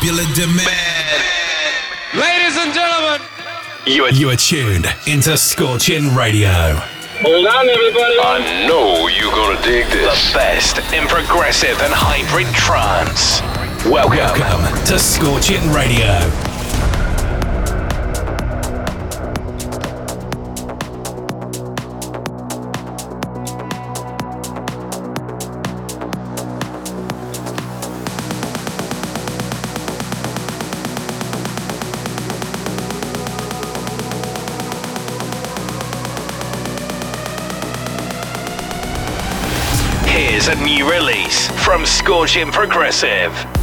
popular demand. Ladies and gentlemen, You are, you are tuned into Scorchin' Radio. Hold on, everybody. I know you're gonna dig this. The best in progressive and hybrid trance. Welcome, Welcome to Scorchin' Radio. Here's a new release from Scorchin' Progressive.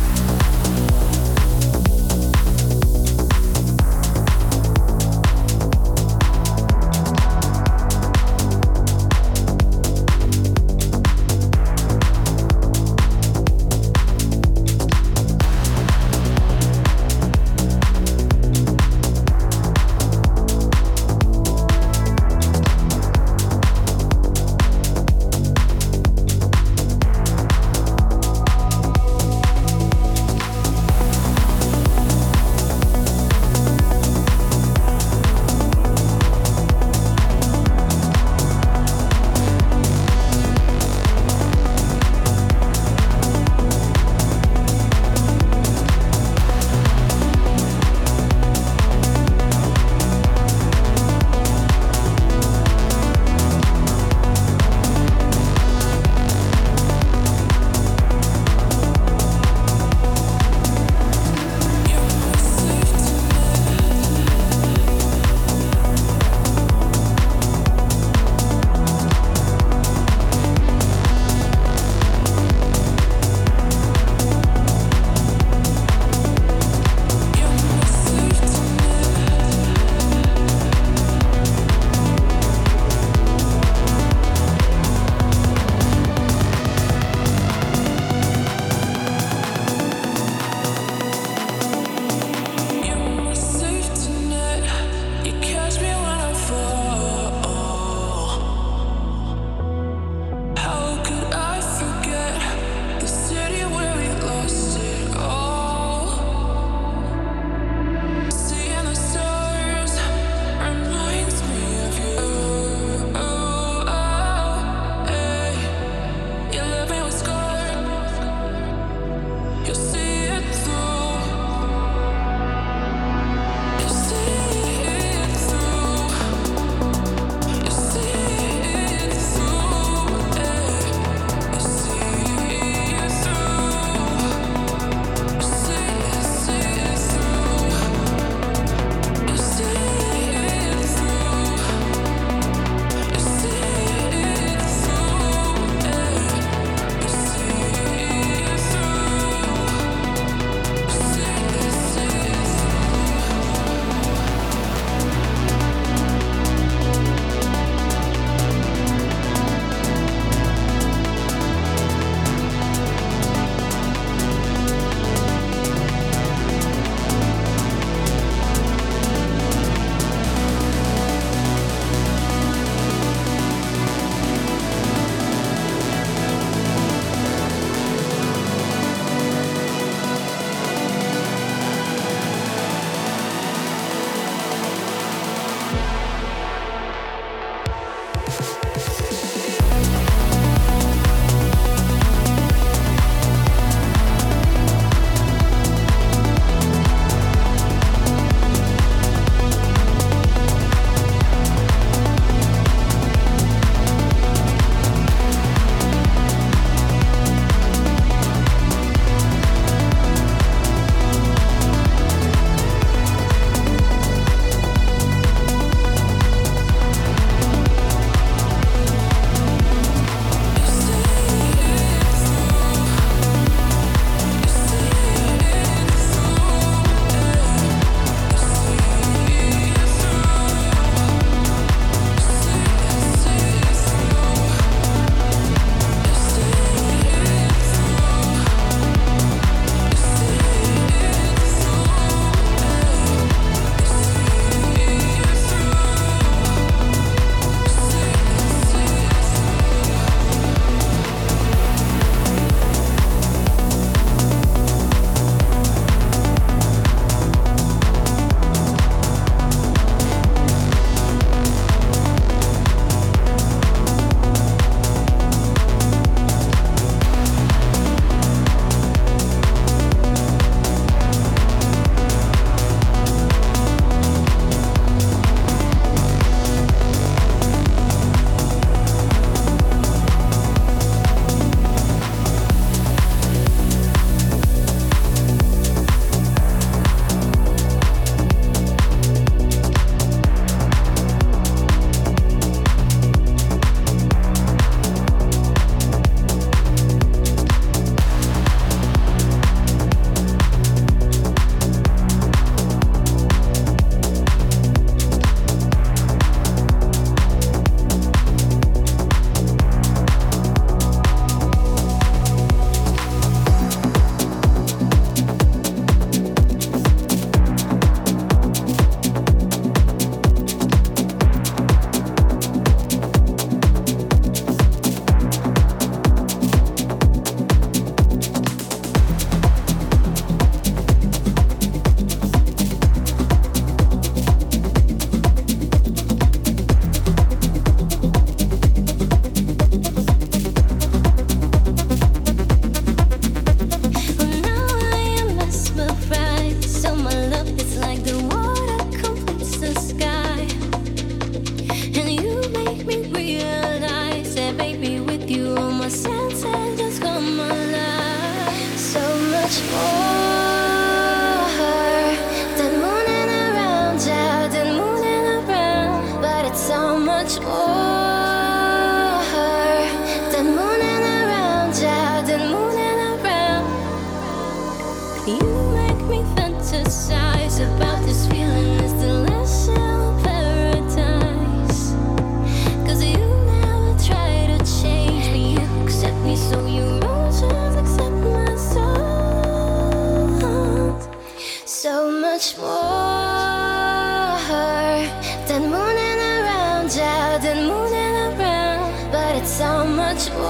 so much more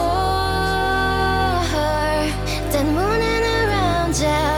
than running around you.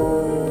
Oh. you.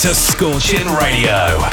To Scorchin' Radio.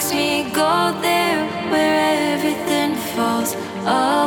makes me go there where everything falls off.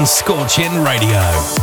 On Scorchin' Radio.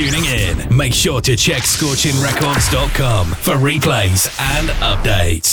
Tuning in. Make sure to check scorchingrecords.com for replays and updates.